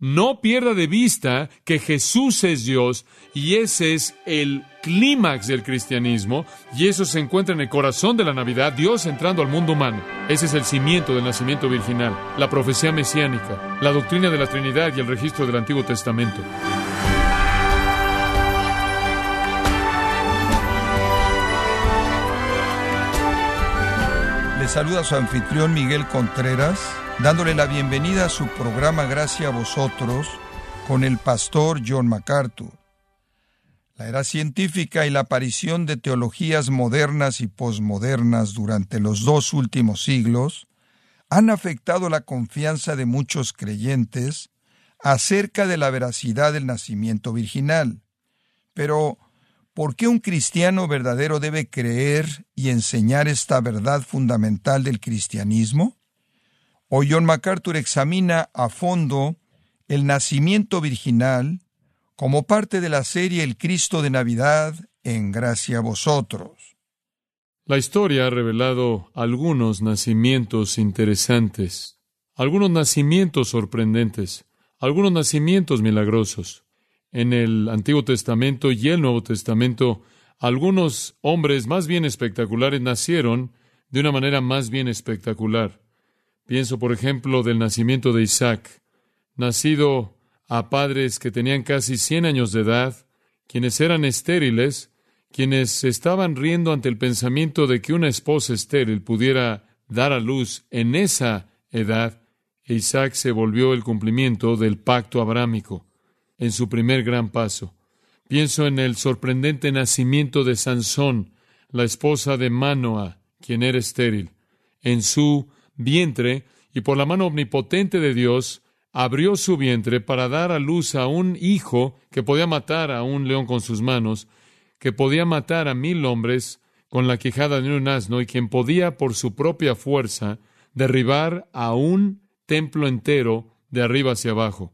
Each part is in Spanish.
No pierda de vista que Jesús es Dios y ese es el clímax del cristianismo y eso se encuentra en el corazón de la Navidad, Dios entrando al mundo humano. Ese es el cimiento del nacimiento virginal, la profecía mesiánica, la doctrina de la Trinidad y el registro del Antiguo Testamento. Le saluda su anfitrión Miguel Contreras, dándole la bienvenida a su programa Gracia a vosotros con el pastor John MacArthur. La era científica y la aparición de teologías modernas y posmodernas durante los dos últimos siglos han afectado la confianza de muchos creyentes acerca de la veracidad del nacimiento virginal. Pero, ¿Por qué un cristiano verdadero debe creer y enseñar esta verdad fundamental del cristianismo? Hoy John MacArthur examina a fondo el nacimiento virginal como parte de la serie El Cristo de Navidad en gracia a vosotros. La historia ha revelado algunos nacimientos interesantes, algunos nacimientos sorprendentes, algunos nacimientos milagrosos en el Antiguo Testamento y el Nuevo Testamento, algunos hombres más bien espectaculares nacieron de una manera más bien espectacular. Pienso, por ejemplo, del nacimiento de Isaac, nacido a padres que tenían casi 100 años de edad, quienes eran estériles, quienes estaban riendo ante el pensamiento de que una esposa estéril pudiera dar a luz en esa edad, e Isaac se volvió el cumplimiento del pacto abrámico en su primer gran paso. Pienso en el sorprendente nacimiento de Sansón, la esposa de Manoa, quien era estéril. En su vientre, y por la mano omnipotente de Dios, abrió su vientre para dar a luz a un hijo que podía matar a un león con sus manos, que podía matar a mil hombres con la quijada de un asno y quien podía por su propia fuerza derribar a un templo entero de arriba hacia abajo.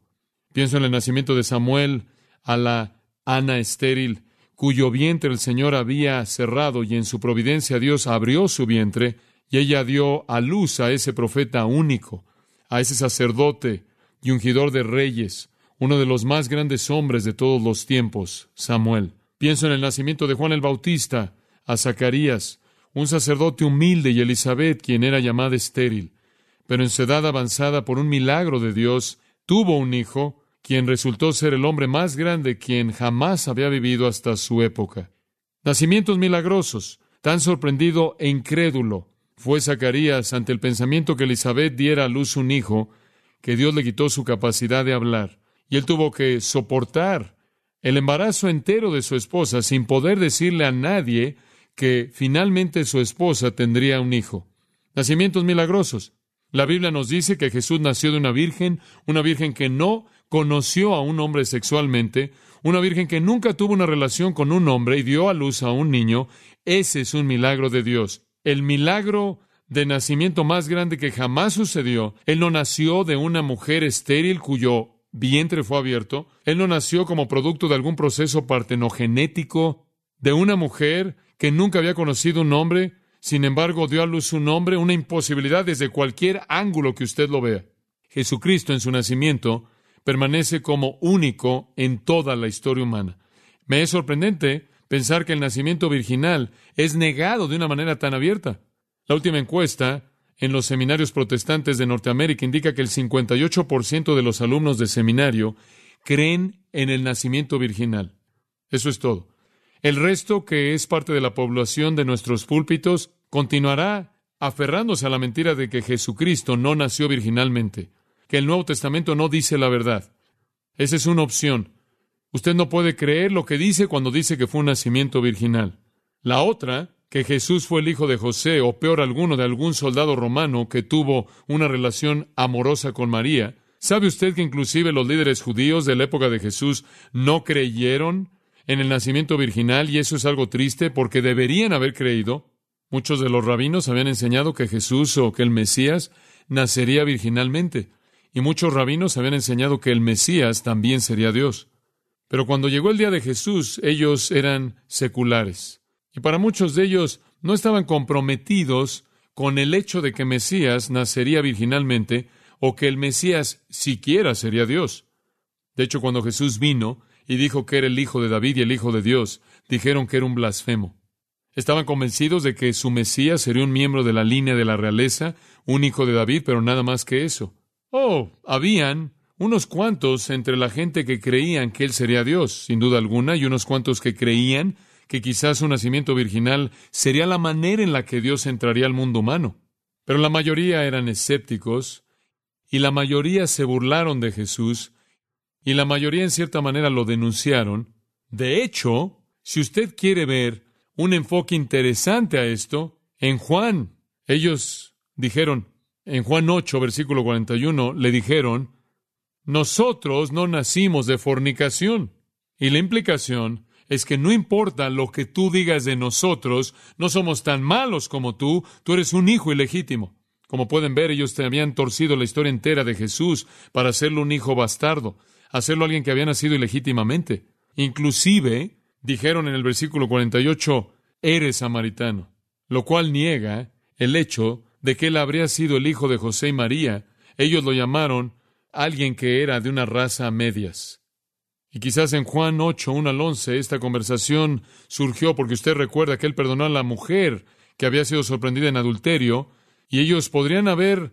Pienso en el nacimiento de Samuel a la Ana estéril, cuyo vientre el Señor había cerrado y en su providencia Dios abrió su vientre y ella dio a luz a ese profeta único, a ese sacerdote y ungidor de reyes, uno de los más grandes hombres de todos los tiempos, Samuel. Pienso en el nacimiento de Juan el Bautista, a Zacarías, un sacerdote humilde y Elizabeth, quien era llamada estéril, pero en su edad avanzada por un milagro de Dios, tuvo un hijo quien resultó ser el hombre más grande quien jamás había vivido hasta su época. Nacimientos milagrosos, tan sorprendido e incrédulo fue Zacarías ante el pensamiento que Elizabeth diera a luz un hijo, que Dios le quitó su capacidad de hablar, y él tuvo que soportar el embarazo entero de su esposa sin poder decirle a nadie que finalmente su esposa tendría un hijo. Nacimientos milagrosos. La Biblia nos dice que Jesús nació de una virgen, una virgen que no conoció a un hombre sexualmente, una virgen que nunca tuvo una relación con un hombre y dio a luz a un niño, ese es un milagro de Dios. El milagro de nacimiento más grande que jamás sucedió. Él no nació de una mujer estéril cuyo vientre fue abierto. Él no nació como producto de algún proceso partenogenético de una mujer que nunca había conocido un hombre. Sin embargo, dio a luz un hombre, una imposibilidad desde cualquier ángulo que usted lo vea. Jesucristo en su nacimiento permanece como único en toda la historia humana. Me es sorprendente pensar que el nacimiento virginal es negado de una manera tan abierta. La última encuesta en los seminarios protestantes de Norteamérica indica que el 58% de los alumnos de seminario creen en el nacimiento virginal. Eso es todo. El resto, que es parte de la población de nuestros púlpitos, continuará aferrándose a la mentira de que Jesucristo no nació virginalmente que el Nuevo Testamento no dice la verdad. Esa es una opción. Usted no puede creer lo que dice cuando dice que fue un nacimiento virginal. La otra, que Jesús fue el hijo de José, o peor alguno de algún soldado romano que tuvo una relación amorosa con María. ¿Sabe usted que inclusive los líderes judíos de la época de Jesús no creyeron en el nacimiento virginal y eso es algo triste porque deberían haber creído? Muchos de los rabinos habían enseñado que Jesús o que el Mesías nacería virginalmente y muchos rabinos habían enseñado que el Mesías también sería Dios. Pero cuando llegó el día de Jesús, ellos eran seculares. Y para muchos de ellos no estaban comprometidos con el hecho de que Mesías nacería virginalmente o que el Mesías siquiera sería Dios. De hecho, cuando Jesús vino y dijo que era el Hijo de David y el Hijo de Dios, dijeron que era un blasfemo. Estaban convencidos de que su Mesías sería un miembro de la línea de la realeza, un hijo de David, pero nada más que eso. Oh, habían unos cuantos entre la gente que creían que él sería Dios, sin duda alguna, y unos cuantos que creían que quizás su nacimiento virginal sería la manera en la que Dios entraría al mundo humano. Pero la mayoría eran escépticos, y la mayoría se burlaron de Jesús, y la mayoría en cierta manera lo denunciaron. De hecho, si usted quiere ver un enfoque interesante a esto, en Juan, ellos dijeron, en Juan 8, versículo 41, le dijeron, nosotros no nacimos de fornicación. Y la implicación es que no importa lo que tú digas de nosotros, no somos tan malos como tú, tú eres un hijo ilegítimo. Como pueden ver, ellos te habían torcido la historia entera de Jesús para hacerlo un hijo bastardo, hacerlo alguien que había nacido ilegítimamente. Inclusive, dijeron en el versículo 48, eres samaritano, lo cual niega el hecho de que él habría sido el hijo de José y María. Ellos lo llamaron alguien que era de una raza a medias. Y quizás en Juan 8, 1 al 11, esta conversación surgió porque usted recuerda que él perdonó a la mujer que había sido sorprendida en adulterio, y ellos podrían haber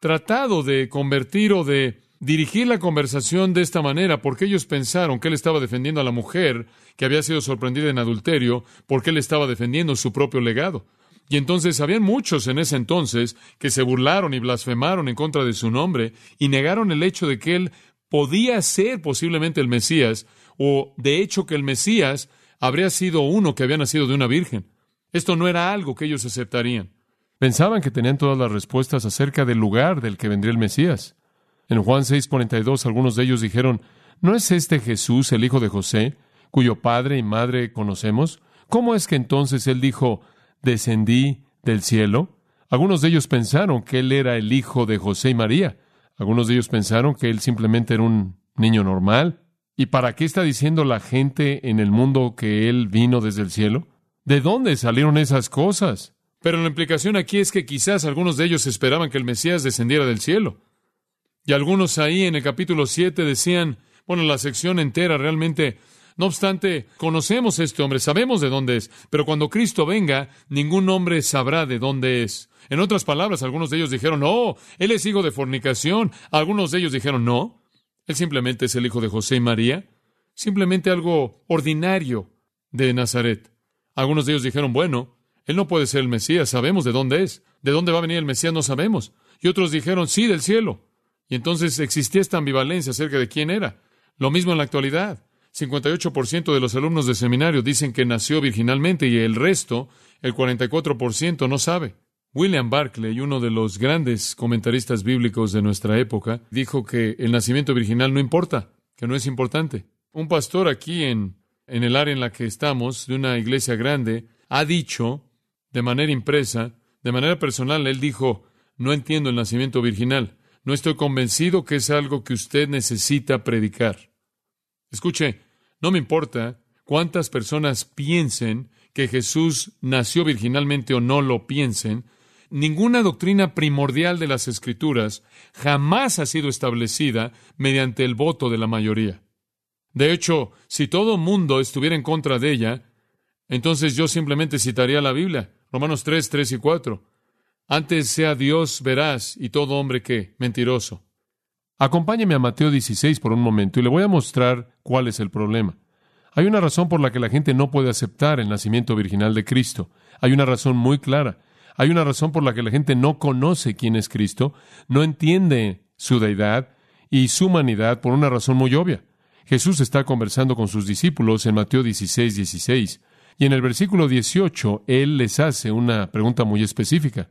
tratado de convertir o de dirigir la conversación de esta manera porque ellos pensaron que él estaba defendiendo a la mujer que había sido sorprendida en adulterio porque él estaba defendiendo su propio legado. Y entonces habían muchos en ese entonces que se burlaron y blasfemaron en contra de su nombre y negaron el hecho de que él podía ser posiblemente el Mesías o de hecho que el Mesías habría sido uno que había nacido de una virgen. Esto no era algo que ellos aceptarían. Pensaban que tenían todas las respuestas acerca del lugar del que vendría el Mesías. En Juan 6:42 algunos de ellos dijeron, ¿no es este Jesús el hijo de José, cuyo padre y madre conocemos? ¿Cómo es que entonces él dijo, descendí del cielo? Algunos de ellos pensaron que él era el hijo de José y María. Algunos de ellos pensaron que él simplemente era un niño normal. ¿Y para qué está diciendo la gente en el mundo que él vino desde el cielo? ¿De dónde salieron esas cosas? Pero la implicación aquí es que quizás algunos de ellos esperaban que el Mesías descendiera del cielo. Y algunos ahí en el capítulo 7 decían, bueno, la sección entera realmente no obstante, conocemos a este hombre, sabemos de dónde es, pero cuando Cristo venga, ningún hombre sabrá de dónde es. En otras palabras, algunos de ellos dijeron, no, él es hijo de fornicación. Algunos de ellos dijeron, no, él simplemente es el hijo de José y María, simplemente algo ordinario de Nazaret. Algunos de ellos dijeron, bueno, él no puede ser el Mesías, sabemos de dónde es. ¿De dónde va a venir el Mesías? No sabemos. Y otros dijeron, sí, del cielo. Y entonces existía esta ambivalencia acerca de quién era. Lo mismo en la actualidad. 58% de los alumnos de seminario dicen que nació virginalmente y el resto, el 44%, no sabe. William Barclay, uno de los grandes comentaristas bíblicos de nuestra época, dijo que el nacimiento virginal no importa, que no es importante. Un pastor aquí en, en el área en la que estamos, de una iglesia grande, ha dicho de manera impresa, de manera personal, él dijo, no entiendo el nacimiento virginal, no estoy convencido que es algo que usted necesita predicar. Escuche, no me importa cuántas personas piensen que Jesús nació virginalmente o no lo piensen, ninguna doctrina primordial de las Escrituras jamás ha sido establecida mediante el voto de la mayoría. De hecho, si todo mundo estuviera en contra de ella, entonces yo simplemente citaría la Biblia, Romanos 3, 3 y 4. Antes sea Dios veraz y todo hombre que mentiroso. Acompáñeme a Mateo 16 por un momento y le voy a mostrar cuál es el problema. Hay una razón por la que la gente no puede aceptar el nacimiento virginal de Cristo. Hay una razón muy clara. Hay una razón por la que la gente no conoce quién es Cristo, no entiende su deidad y su humanidad por una razón muy obvia. Jesús está conversando con sus discípulos en Mateo 16, 16, y en el versículo 18 Él les hace una pregunta muy específica.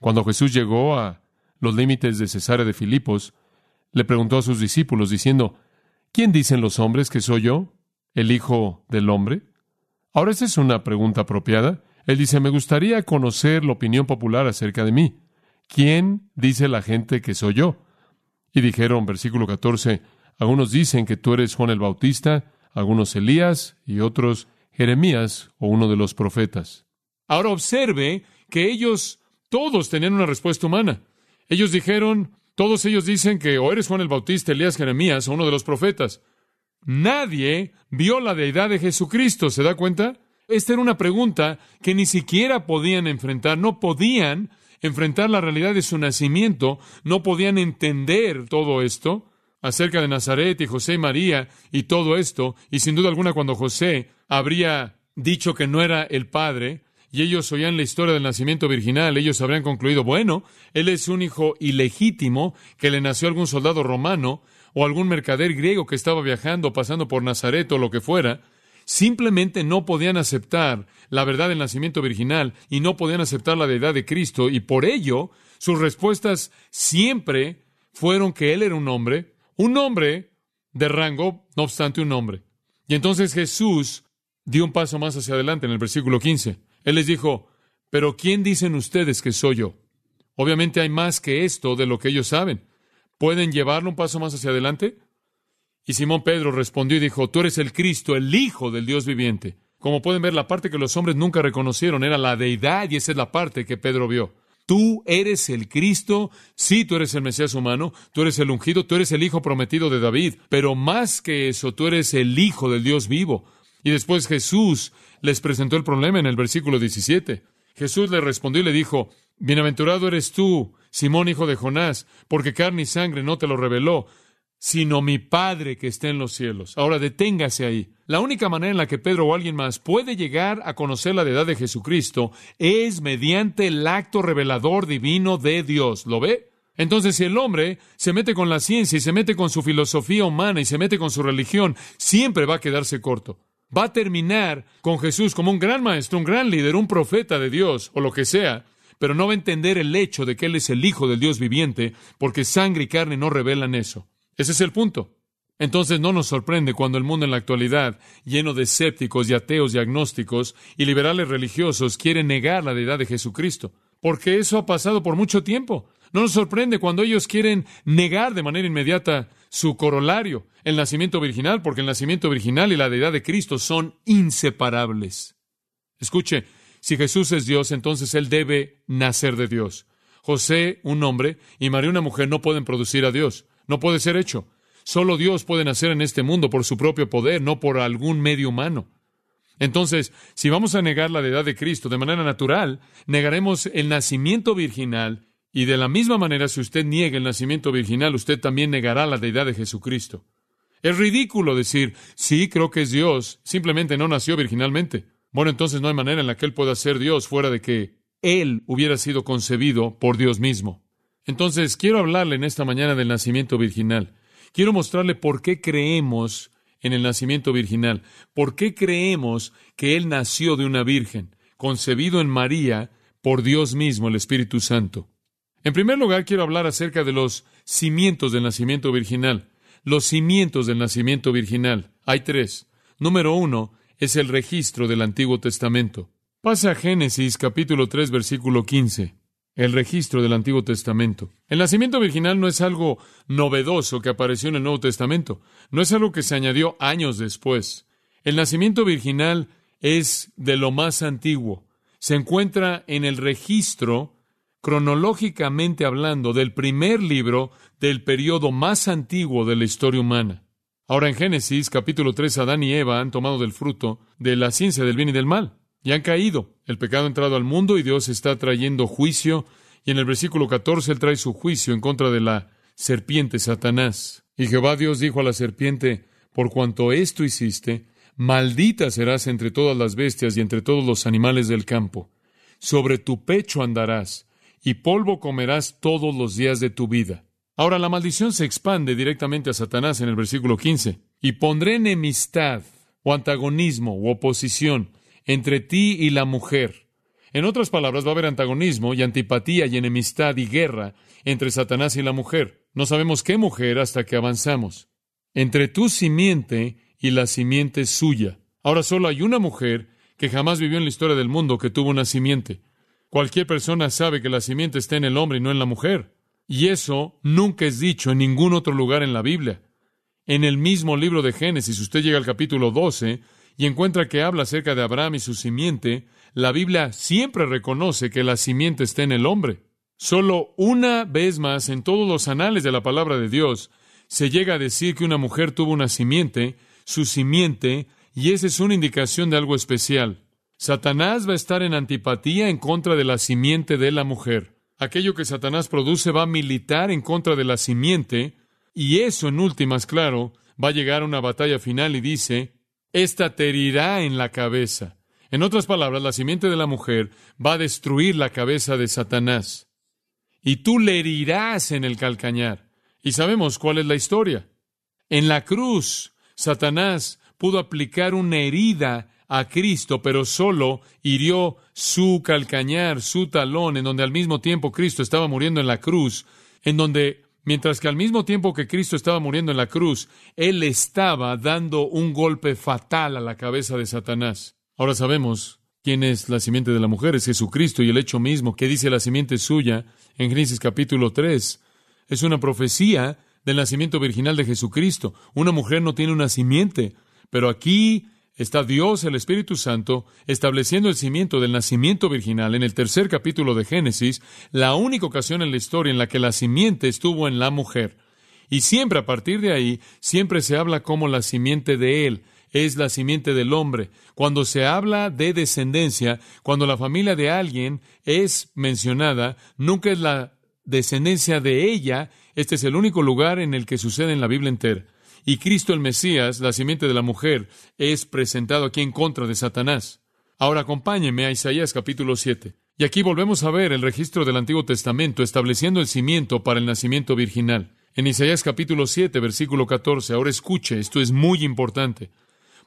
Cuando Jesús llegó a los límites de Cesarea de Filipos, le preguntó a sus discípulos diciendo, ¿quién dicen los hombres que soy yo? ¿El Hijo del Hombre? Ahora, esa es una pregunta apropiada. Él dice, me gustaría conocer la opinión popular acerca de mí. ¿Quién dice la gente que soy yo? Y dijeron, versículo 14, algunos dicen que tú eres Juan el Bautista, algunos Elías y otros Jeremías o uno de los profetas. Ahora observe que ellos todos tenían una respuesta humana. Ellos dijeron, Todos ellos dicen que o eres Juan el Bautista, Elías Jeremías o uno de los profetas. Nadie vio la deidad de Jesucristo, ¿se da cuenta? Esta era una pregunta que ni siquiera podían enfrentar, no podían enfrentar la realidad de su nacimiento, no podían entender todo esto acerca de Nazaret y José y María y todo esto, y sin duda alguna cuando José habría dicho que no era el padre, y ellos oían la historia del nacimiento virginal, ellos habrían concluido, bueno, él es un hijo ilegítimo que le nació a algún soldado romano o algún mercader griego que estaba viajando, pasando por Nazaret o lo que fuera, simplemente no podían aceptar la verdad del nacimiento virginal y no podían aceptar la deidad de Cristo y por ello sus respuestas siempre fueron que Él era un hombre, un hombre de rango, no obstante un hombre. Y entonces Jesús dio un paso más hacia adelante en el versículo 15. Él les dijo, pero ¿quién dicen ustedes que soy yo? Obviamente hay más que esto de lo que ellos saben. ¿Pueden llevarlo un paso más hacia adelante? Y Simón Pedro respondió y dijo, tú eres el Cristo, el Hijo del Dios viviente. Como pueden ver, la parte que los hombres nunca reconocieron era la deidad y esa es la parte que Pedro vio. Tú eres el Cristo, sí, tú eres el Mesías humano, tú eres el ungido, tú eres el Hijo prometido de David, pero más que eso, tú eres el Hijo del Dios vivo. Y después Jesús les presentó el problema en el versículo 17. Jesús le respondió y le dijo, Bienaventurado eres tú, Simón hijo de Jonás, porque carne y sangre no te lo reveló, sino mi Padre que está en los cielos. Ahora deténgase ahí. La única manera en la que Pedro o alguien más puede llegar a conocer la deidad de Jesucristo es mediante el acto revelador divino de Dios. ¿Lo ve? Entonces, si el hombre se mete con la ciencia y se mete con su filosofía humana y se mete con su religión, siempre va a quedarse corto. Va a terminar con Jesús como un gran maestro, un gran líder, un profeta de Dios o lo que sea, pero no va a entender el hecho de que Él es el Hijo del Dios viviente, porque sangre y carne no revelan eso. Ese es el punto. Entonces no nos sorprende cuando el mundo en la actualidad, lleno de escépticos y ateos y agnósticos y liberales religiosos, quiere negar la deidad de Jesucristo, porque eso ha pasado por mucho tiempo. No nos sorprende cuando ellos quieren negar de manera inmediata su corolario, el nacimiento virginal, porque el nacimiento virginal y la deidad de Cristo son inseparables. Escuche, si Jesús es Dios, entonces Él debe nacer de Dios. José, un hombre, y María, una mujer, no pueden producir a Dios. No puede ser hecho. Solo Dios puede nacer en este mundo por su propio poder, no por algún medio humano. Entonces, si vamos a negar la deidad de Cristo de manera natural, negaremos el nacimiento virginal y de la misma manera, si usted niega el nacimiento virginal, usted también negará la deidad de Jesucristo. Es ridículo decir, sí, creo que es Dios, simplemente no nació virginalmente. Bueno, entonces no hay manera en la que Él pueda ser Dios fuera de que Él hubiera sido concebido por Dios mismo. Entonces, quiero hablarle en esta mañana del nacimiento virginal. Quiero mostrarle por qué creemos en el nacimiento virginal, por qué creemos que Él nació de una virgen, concebido en María por Dios mismo, el Espíritu Santo. En primer lugar, quiero hablar acerca de los cimientos del nacimiento virginal. Los cimientos del nacimiento virginal. Hay tres. Número uno es el registro del Antiguo Testamento. Pasa a Génesis capítulo 3 versículo 15 el registro del Antiguo Testamento. El nacimiento virginal no es algo novedoso que apareció en el Nuevo Testamento, no es algo que se añadió años después. El nacimiento virginal es de lo más antiguo. Se encuentra en el registro, cronológicamente hablando, del primer libro del periodo más antiguo de la historia humana. Ahora en Génesis capítulo 3, Adán y Eva han tomado del fruto de la ciencia del bien y del mal y han caído. El pecado ha entrado al mundo y Dios está trayendo juicio. Y en el versículo 14 Él trae su juicio en contra de la serpiente Satanás. Y Jehová Dios dijo a la serpiente, por cuanto esto hiciste, maldita serás entre todas las bestias y entre todos los animales del campo. Sobre tu pecho andarás, y polvo comerás todos los días de tu vida. Ahora la maldición se expande directamente a Satanás en el versículo 15. Y pondré enemistad, o antagonismo, o oposición entre ti y la mujer. En otras palabras, va a haber antagonismo y antipatía y enemistad y guerra entre Satanás y la mujer. No sabemos qué mujer hasta que avanzamos. Entre tu simiente y la simiente suya. Ahora solo hay una mujer que jamás vivió en la historia del mundo que tuvo una simiente. Cualquier persona sabe que la simiente está en el hombre y no en la mujer. Y eso nunca es dicho en ningún otro lugar en la Biblia. En el mismo libro de Génesis, usted llega al capítulo 12, y encuentra que habla acerca de Abraham y su simiente, la Biblia siempre reconoce que la simiente está en el hombre. Solo una vez más en todos los anales de la palabra de Dios se llega a decir que una mujer tuvo una simiente, su simiente, y esa es una indicación de algo especial. Satanás va a estar en antipatía en contra de la simiente de la mujer. Aquello que Satanás produce va a militar en contra de la simiente, y eso en últimas, claro, va a llegar a una batalla final y dice, esta te herirá en la cabeza. En otras palabras, la simiente de la mujer va a destruir la cabeza de Satanás. Y tú le herirás en el calcañar. Y sabemos cuál es la historia. En la cruz, Satanás pudo aplicar una herida a Cristo, pero solo hirió su calcañar, su talón, en donde al mismo tiempo Cristo estaba muriendo en la cruz, en donde Mientras que al mismo tiempo que Cristo estaba muriendo en la cruz, Él estaba dando un golpe fatal a la cabeza de Satanás. Ahora sabemos quién es la simiente de la mujer, es Jesucristo y el hecho mismo que dice la simiente suya en Génesis capítulo 3 es una profecía del nacimiento virginal de Jesucristo. Una mujer no tiene una simiente, pero aquí está Dios, el Espíritu Santo, estableciendo el cimiento del nacimiento virginal en el tercer capítulo de Génesis, la única ocasión en la historia en la que la simiente estuvo en la mujer. Y siempre a partir de ahí, siempre se habla como la simiente de él, es la simiente del hombre. Cuando se habla de descendencia, cuando la familia de alguien es mencionada, nunca es la descendencia de ella. Este es el único lugar en el que sucede en la Biblia entera. Y Cristo el Mesías, la simiente de la mujer, es presentado aquí en contra de Satanás. Ahora acompáñeme a Isaías capítulo 7. Y aquí volvemos a ver el registro del Antiguo Testamento estableciendo el cimiento para el nacimiento virginal. En Isaías capítulo 7, versículo 14. Ahora escuche, esto es muy importante.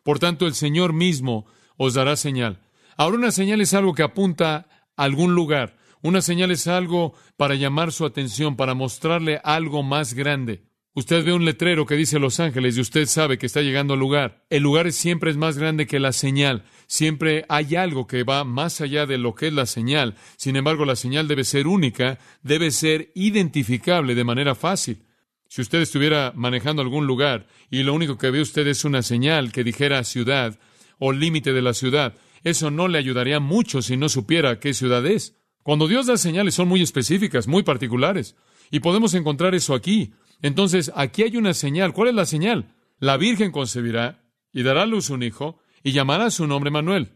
Por tanto, el Señor mismo os dará señal. Ahora una señal es algo que apunta a algún lugar. Una señal es algo para llamar su atención, para mostrarle algo más grande. Usted ve un letrero que dice Los Ángeles y usted sabe que está llegando al lugar. El lugar siempre es más grande que la señal. Siempre hay algo que va más allá de lo que es la señal. Sin embargo, la señal debe ser única, debe ser identificable de manera fácil. Si usted estuviera manejando algún lugar y lo único que ve usted es una señal que dijera ciudad o límite de la ciudad, eso no le ayudaría mucho si no supiera qué ciudad es. Cuando Dios da señales son muy específicas, muy particulares. Y podemos encontrar eso aquí. Entonces, aquí hay una señal. ¿Cuál es la señal? La Virgen concebirá y dará a luz un hijo y llamará su nombre Manuel.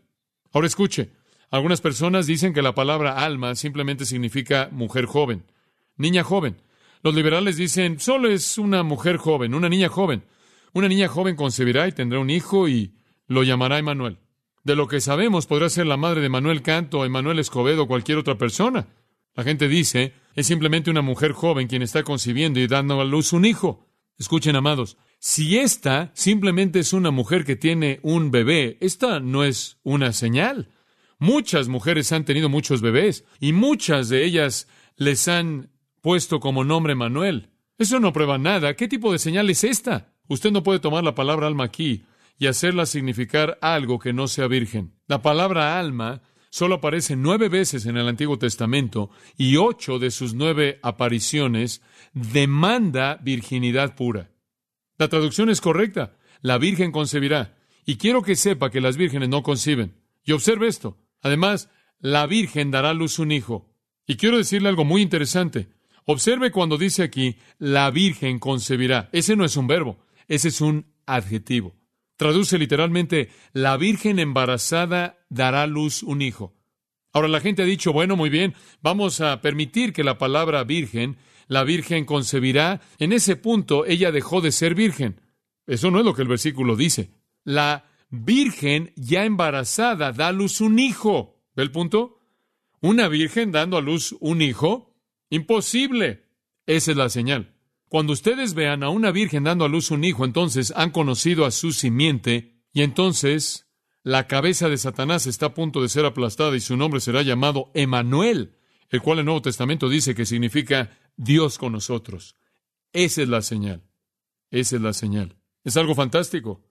Ahora escuche, algunas personas dicen que la palabra alma simplemente significa mujer joven, niña joven. Los liberales dicen, solo es una mujer joven, una niña joven. Una niña joven concebirá y tendrá un hijo y lo llamará Emanuel. De lo que sabemos, podrá ser la madre de Manuel Canto, Emanuel Escobedo o cualquier otra persona. La gente dice, es simplemente una mujer joven quien está concibiendo y dando a luz un hijo. Escuchen, amados, si esta simplemente es una mujer que tiene un bebé, esta no es una señal. Muchas mujeres han tenido muchos bebés y muchas de ellas les han puesto como nombre Manuel. Eso no prueba nada. ¿Qué tipo de señal es esta? Usted no puede tomar la palabra alma aquí y hacerla significar algo que no sea virgen. La palabra alma solo aparece nueve veces en el Antiguo Testamento y ocho de sus nueve apariciones demanda virginidad pura. La traducción es correcta. La Virgen concebirá. Y quiero que sepa que las vírgenes no conciben. Y observe esto. Además, la Virgen dará a luz un hijo. Y quiero decirle algo muy interesante. Observe cuando dice aquí, la Virgen concebirá. Ese no es un verbo, ese es un adjetivo. Traduce literalmente, la Virgen embarazada dará luz un hijo. Ahora la gente ha dicho, bueno, muy bien, vamos a permitir que la palabra virgen, la Virgen concebirá. En ese punto ella dejó de ser virgen. Eso no es lo que el versículo dice. La Virgen ya embarazada da a luz un hijo. ¿Ve el punto? Una virgen dando a luz un hijo. Imposible. Esa es la señal. Cuando ustedes vean a una virgen dando a luz un hijo, entonces han conocido a su simiente y entonces la cabeza de Satanás está a punto de ser aplastada y su nombre será llamado Emanuel, el cual el Nuevo Testamento dice que significa Dios con nosotros. Esa es la señal. Esa es la señal. Es algo fantástico.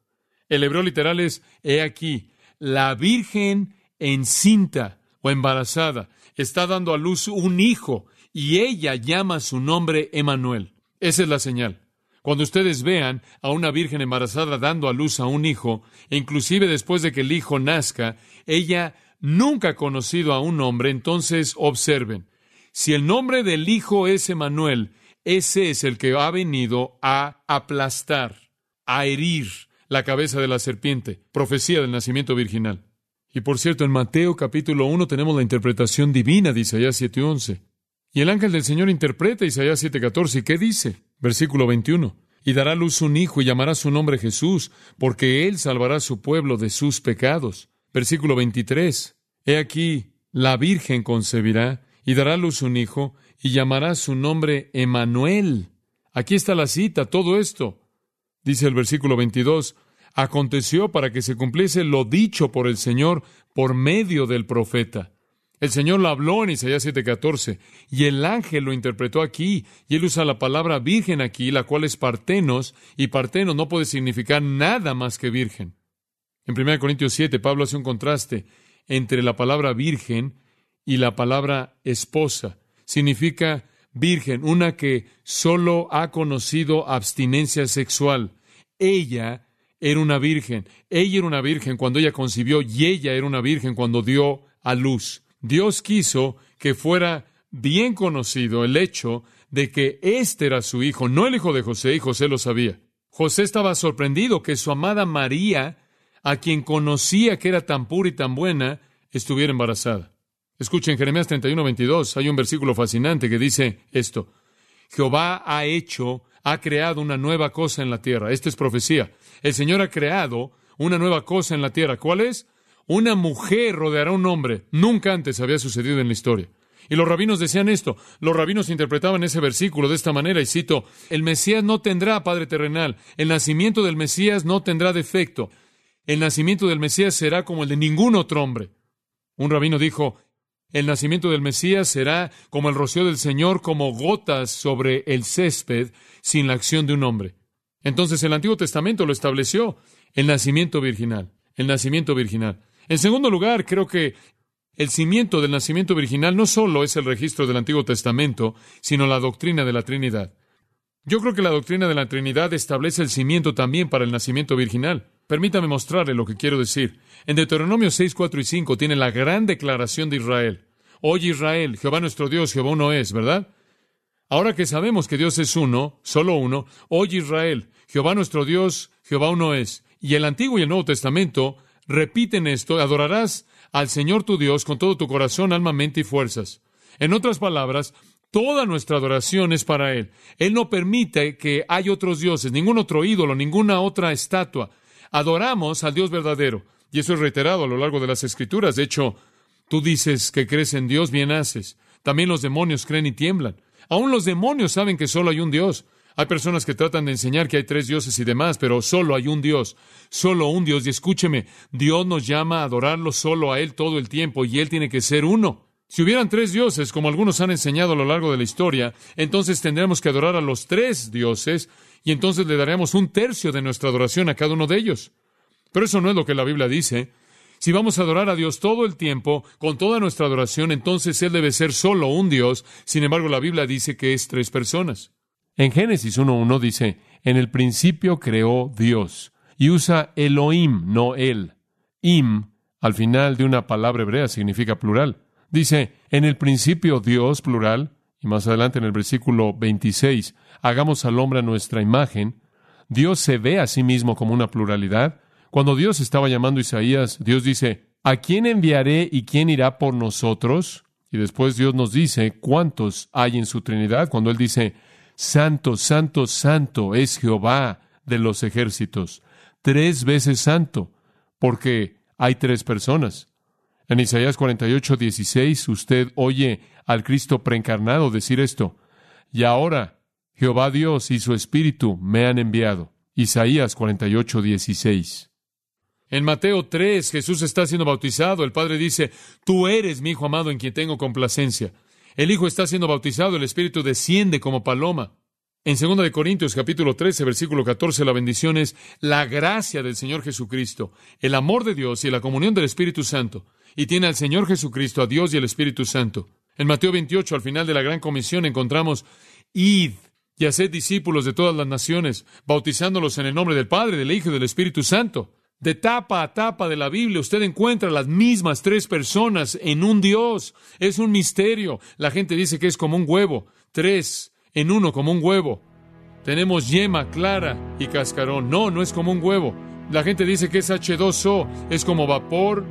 El hebreo literal es, he aquí, la virgen encinta o embarazada está dando a luz un hijo y ella llama su nombre Emanuel. Esa es la señal. Cuando ustedes vean a una virgen embarazada dando a luz a un hijo, e inclusive después de que el hijo nazca, ella nunca ha conocido a un hombre, entonces observen. Si el nombre del Hijo es Emanuel, ese es el que ha venido a aplastar, a herir la cabeza de la serpiente, profecía del nacimiento virginal. Y por cierto, en Mateo capítulo 1 tenemos la interpretación divina de Isaías 7:11. Y el ángel del Señor interpreta Isaías 7:14. ¿Y qué dice? Versículo 21. Y dará luz un hijo y llamará su nombre Jesús, porque él salvará a su pueblo de sus pecados. Versículo 23. He aquí, la Virgen concebirá y dará luz un hijo y llamará su nombre Emanuel. Aquí está la cita, todo esto. Dice el versículo 22, aconteció para que se cumpliese lo dicho por el Señor por medio del profeta. El Señor lo habló en Isaías 7:14 y el ángel lo interpretó aquí y él usa la palabra virgen aquí, la cual es partenos y partenos no puede significar nada más que virgen. En 1 Corintios 7 Pablo hace un contraste entre la palabra virgen y la palabra esposa. Significa virgen, una que solo ha conocido abstinencia sexual. Ella era una virgen. Ella era una virgen cuando ella concibió y ella era una virgen cuando dio a luz. Dios quiso que fuera bien conocido el hecho de que éste era su hijo, no el hijo de José, y José lo sabía. José estaba sorprendido que su amada María, a quien conocía que era tan pura y tan buena, estuviera embarazada. Escuchen Jeremías 31, 22, hay un versículo fascinante que dice esto. Jehová ha hecho, ha creado una nueva cosa en la tierra. Esta es profecía. El Señor ha creado una nueva cosa en la tierra. ¿Cuál es? Una mujer rodeará a un hombre. Nunca antes había sucedido en la historia. Y los rabinos decían esto. Los rabinos interpretaban ese versículo de esta manera, y cito, el Mesías no tendrá padre terrenal. El nacimiento del Mesías no tendrá defecto. El nacimiento del Mesías será como el de ningún otro hombre. Un rabino dijo, el nacimiento del Mesías será como el rocío del Señor, como gotas sobre el césped, sin la acción de un hombre. Entonces el Antiguo Testamento lo estableció, el nacimiento virginal, el nacimiento virginal. En segundo lugar, creo que el cimiento del nacimiento virginal no solo es el registro del Antiguo Testamento, sino la doctrina de la Trinidad. Yo creo que la doctrina de la Trinidad establece el cimiento también para el nacimiento virginal. Permítame mostrarle lo que quiero decir. En Deuteronomio 6, 4 y 5 tiene la gran declaración de Israel. Oye Israel, Jehová nuestro Dios, Jehová uno es, ¿verdad? Ahora que sabemos que Dios es uno, solo uno, oye Israel, Jehová nuestro Dios, Jehová uno es. Y el Antiguo y el Nuevo Testamento repiten esto, adorarás al Señor tu Dios con todo tu corazón, alma, mente y fuerzas. En otras palabras, toda nuestra adoración es para Él. Él no permite que haya otros dioses, ningún otro ídolo, ninguna otra estatua. Adoramos al Dios verdadero. Y eso es reiterado a lo largo de las Escrituras. De hecho, tú dices que crees en Dios, bien haces. También los demonios creen y tiemblan. Aún los demonios saben que solo hay un Dios. Hay personas que tratan de enseñar que hay tres dioses y demás, pero solo hay un Dios, solo un Dios. Y escúcheme, Dios nos llama a adorarlo solo a Él todo el tiempo y Él tiene que ser uno. Si hubieran tres dioses, como algunos han enseñado a lo largo de la historia, entonces tendríamos que adorar a los tres dioses y entonces le daremos un tercio de nuestra adoración a cada uno de ellos. Pero eso no es lo que la Biblia dice. Si vamos a adorar a Dios todo el tiempo, con toda nuestra adoración, entonces Él debe ser solo un Dios. Sin embargo, la Biblia dice que es tres personas. En Génesis 1.1 dice, en el principio creó Dios, y usa Elohim, no él. Im, al final de una palabra hebrea, significa plural. Dice, en el principio Dios, plural, y más adelante en el versículo 26, hagamos al hombre a nuestra imagen. Dios se ve a sí mismo como una pluralidad. Cuando Dios estaba llamando a Isaías, Dios dice, ¿a quién enviaré y quién irá por nosotros? Y después Dios nos dice cuántos hay en su Trinidad, cuando Él dice, Santo, santo, santo es Jehová de los ejércitos. Tres veces santo, porque hay tres personas. En Isaías 48, 16, usted oye al Cristo preencarnado decir esto. Y ahora, Jehová Dios y su Espíritu me han enviado. Isaías 48, 16. En Mateo 3, Jesús está siendo bautizado. El Padre dice, Tú eres mi Hijo amado en quien tengo complacencia. El Hijo está siendo bautizado, el Espíritu desciende como paloma. En 2 de Corintios capítulo 13, versículo 14, la bendición es la gracia del Señor Jesucristo, el amor de Dios y la comunión del Espíritu Santo. Y tiene al Señor Jesucristo, a Dios y al Espíritu Santo. En Mateo 28, al final de la gran comisión, encontramos id y haced discípulos de todas las naciones, bautizándolos en el nombre del Padre, del Hijo y del Espíritu Santo. De tapa a tapa de la Biblia usted encuentra las mismas tres personas en un Dios. Es un misterio. La gente dice que es como un huevo. Tres en uno como un huevo. Tenemos yema, clara y cascarón. No, no es como un huevo. La gente dice que es H2O. Es como vapor,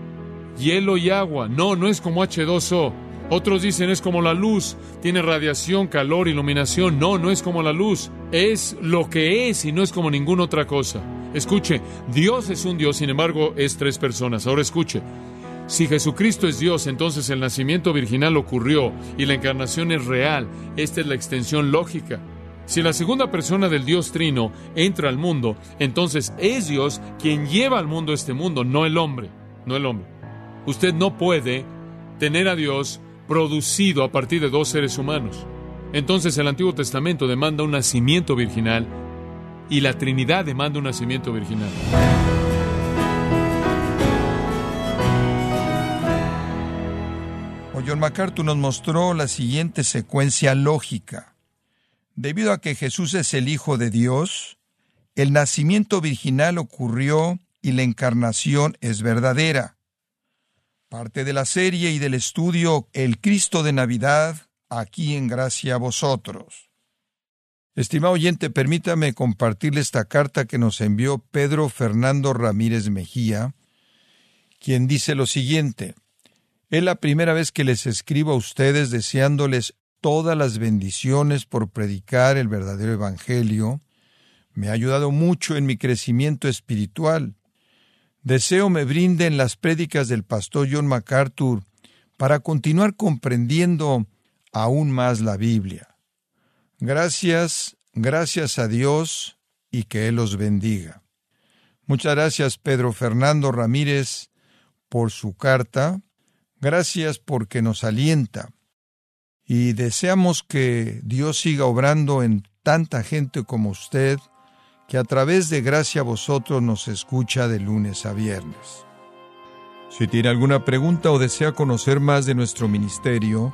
hielo y agua. No, no es como H2O. Otros dicen es como la luz, tiene radiación, calor, iluminación. No, no es como la luz, es lo que es y no es como ninguna otra cosa. Escuche, Dios es un Dios, sin embargo es tres personas. Ahora escuche, si Jesucristo es Dios, entonces el nacimiento virginal ocurrió y la encarnación es real. Esta es la extensión lógica. Si la segunda persona del Dios Trino entra al mundo, entonces es Dios quien lleva al mundo este mundo, no el hombre, no el hombre. Usted no puede tener a Dios producido a partir de dos seres humanos. Entonces el Antiguo Testamento demanda un nacimiento virginal y la Trinidad demanda un nacimiento virginal. John MacArthur nos mostró la siguiente secuencia lógica. Debido a que Jesús es el Hijo de Dios, el nacimiento virginal ocurrió y la encarnación es verdadera parte de la serie y del estudio El Cristo de Navidad, aquí en Gracia a vosotros. Estimado oyente, permítame compartirle esta carta que nos envió Pedro Fernando Ramírez Mejía, quien dice lo siguiente. Es la primera vez que les escribo a ustedes deseándoles todas las bendiciones por predicar el verdadero Evangelio. Me ha ayudado mucho en mi crecimiento espiritual Deseo me brinden las prédicas del pastor John MacArthur para continuar comprendiendo aún más la Biblia. Gracias, gracias a Dios y que Él los bendiga. Muchas gracias Pedro Fernando Ramírez por su carta. Gracias porque nos alienta. Y deseamos que Dios siga obrando en tanta gente como usted que a través de gracia vosotros nos escucha de lunes a viernes. Si tiene alguna pregunta o desea conocer más de nuestro ministerio,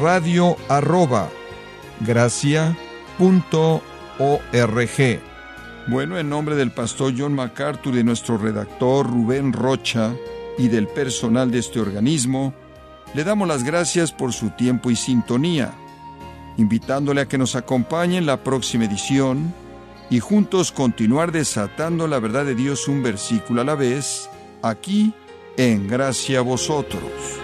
radio arroba Bueno, en nombre del pastor John MacArthur, de nuestro redactor Rubén Rocha y del personal de este organismo, le damos las gracias por su tiempo y sintonía, invitándole a que nos acompañe en la próxima edición y juntos continuar desatando la verdad de Dios un versículo a la vez, aquí en gracia a vosotros.